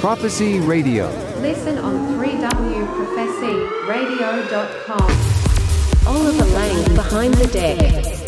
Prophecy Radio. Listen on 3wprophecyradio.com. Oliver Lang behind the deck.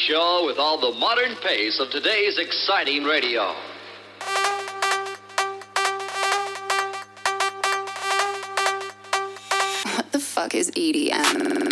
show with all the modern pace of today's exciting radio. What the fuck is EDM?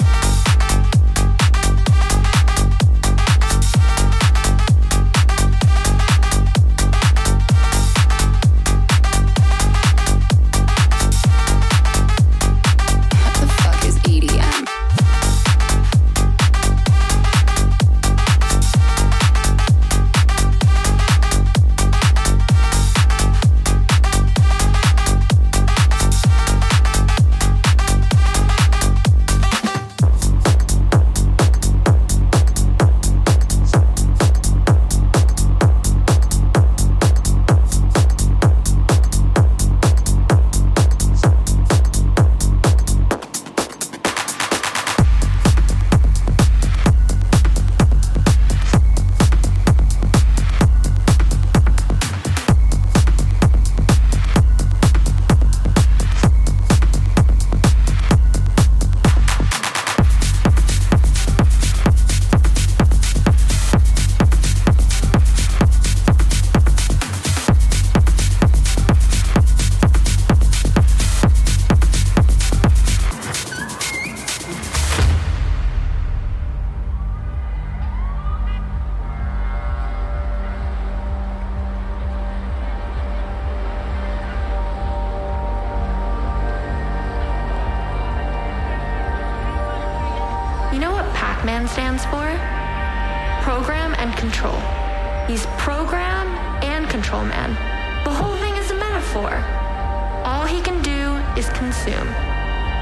Is consumed.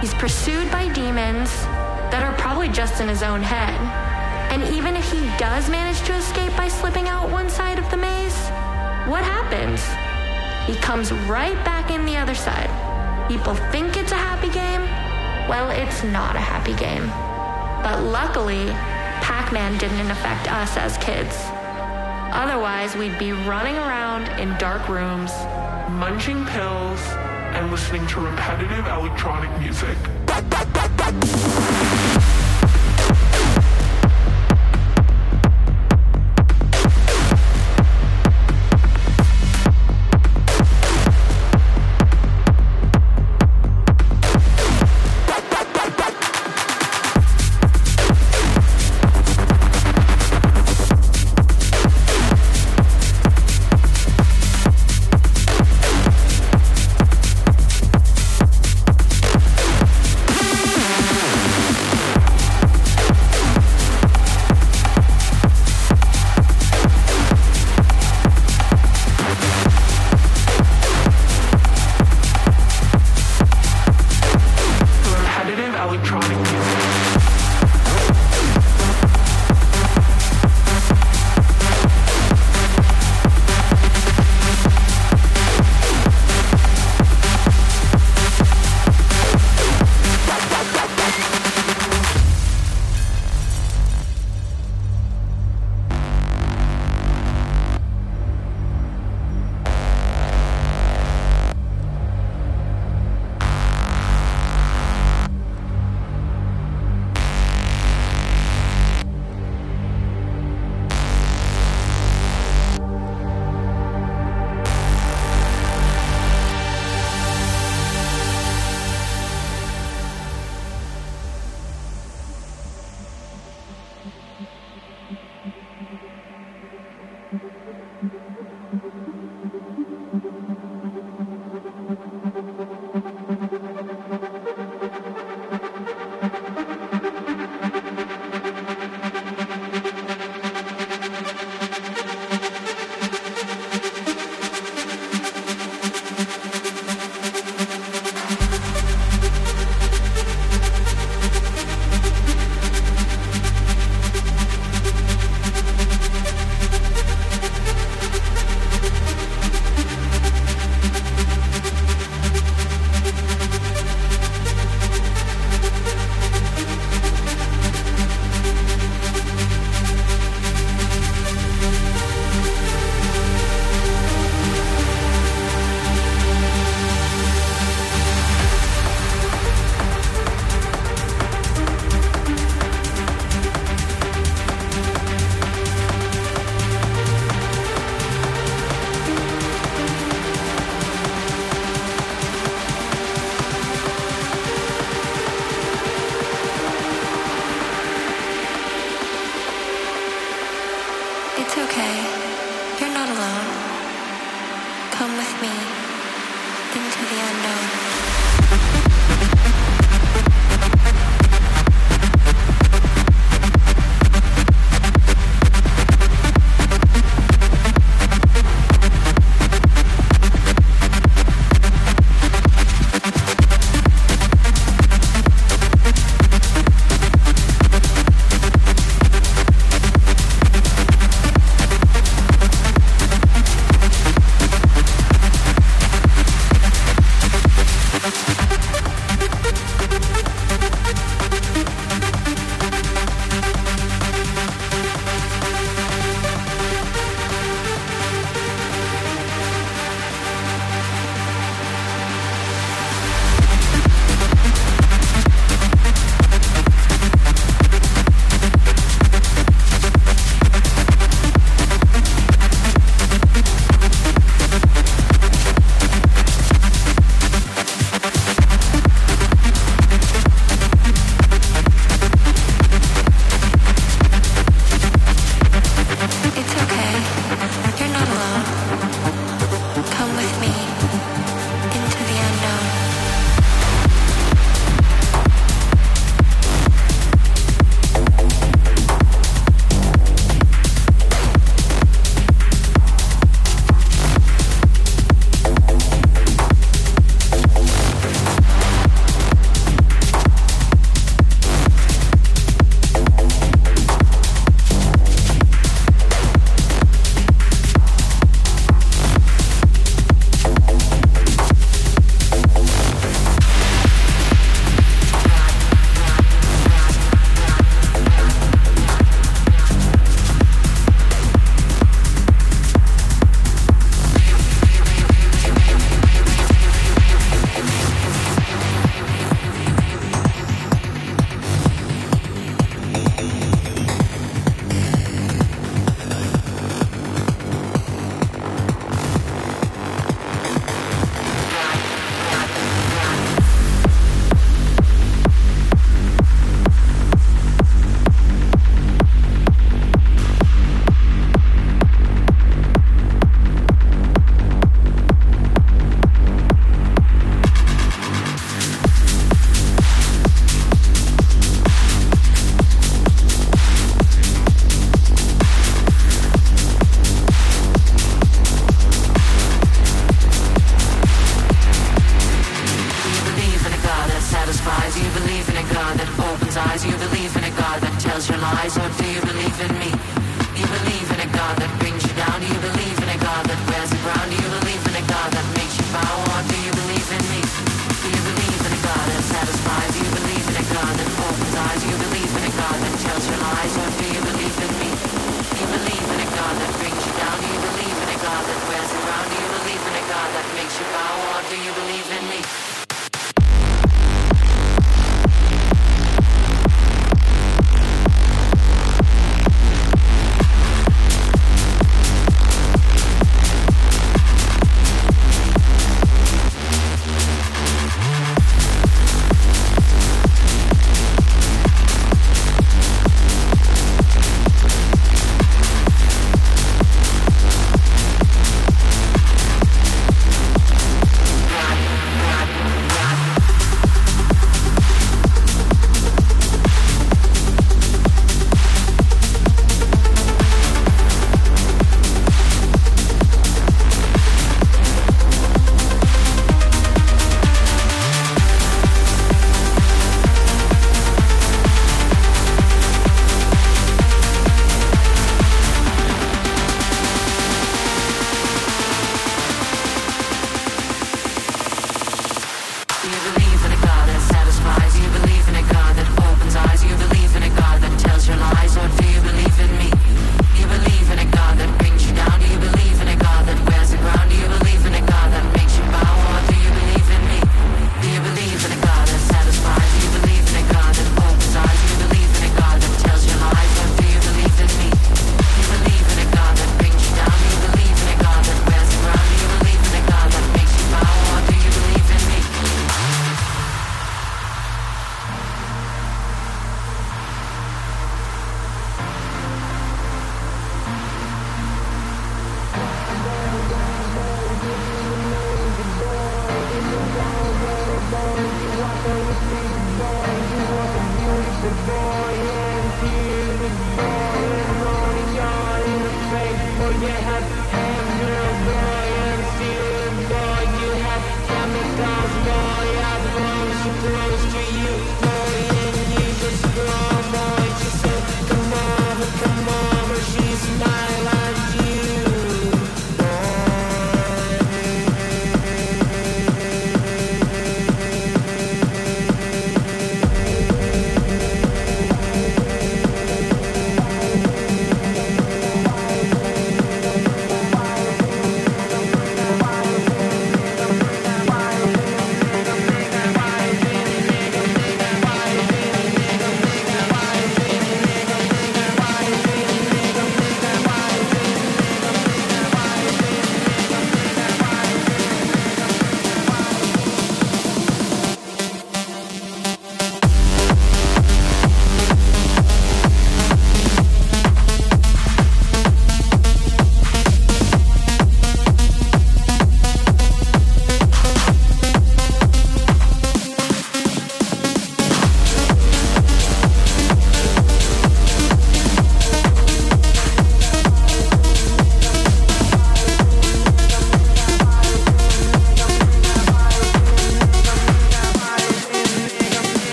He's pursued by demons that are probably just in his own head. And even if he does manage to escape by slipping out one side of the maze, what happens? He comes right back in the other side. People think it's a happy game. Well, it's not a happy game. But luckily, Pac Man didn't affect us as kids. Otherwise, we'd be running around in dark rooms. munching pills, and listening to repetitive electronic music.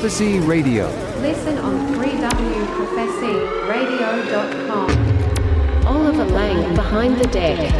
Prophecy Radio. Listen on 3wprophecyradio.com. Oliver Lang behind the deck.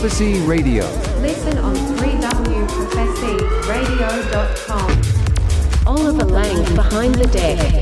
Prophecy Radio. Listen on 3wprophecyradio.com. Oliver Lang behind the deck.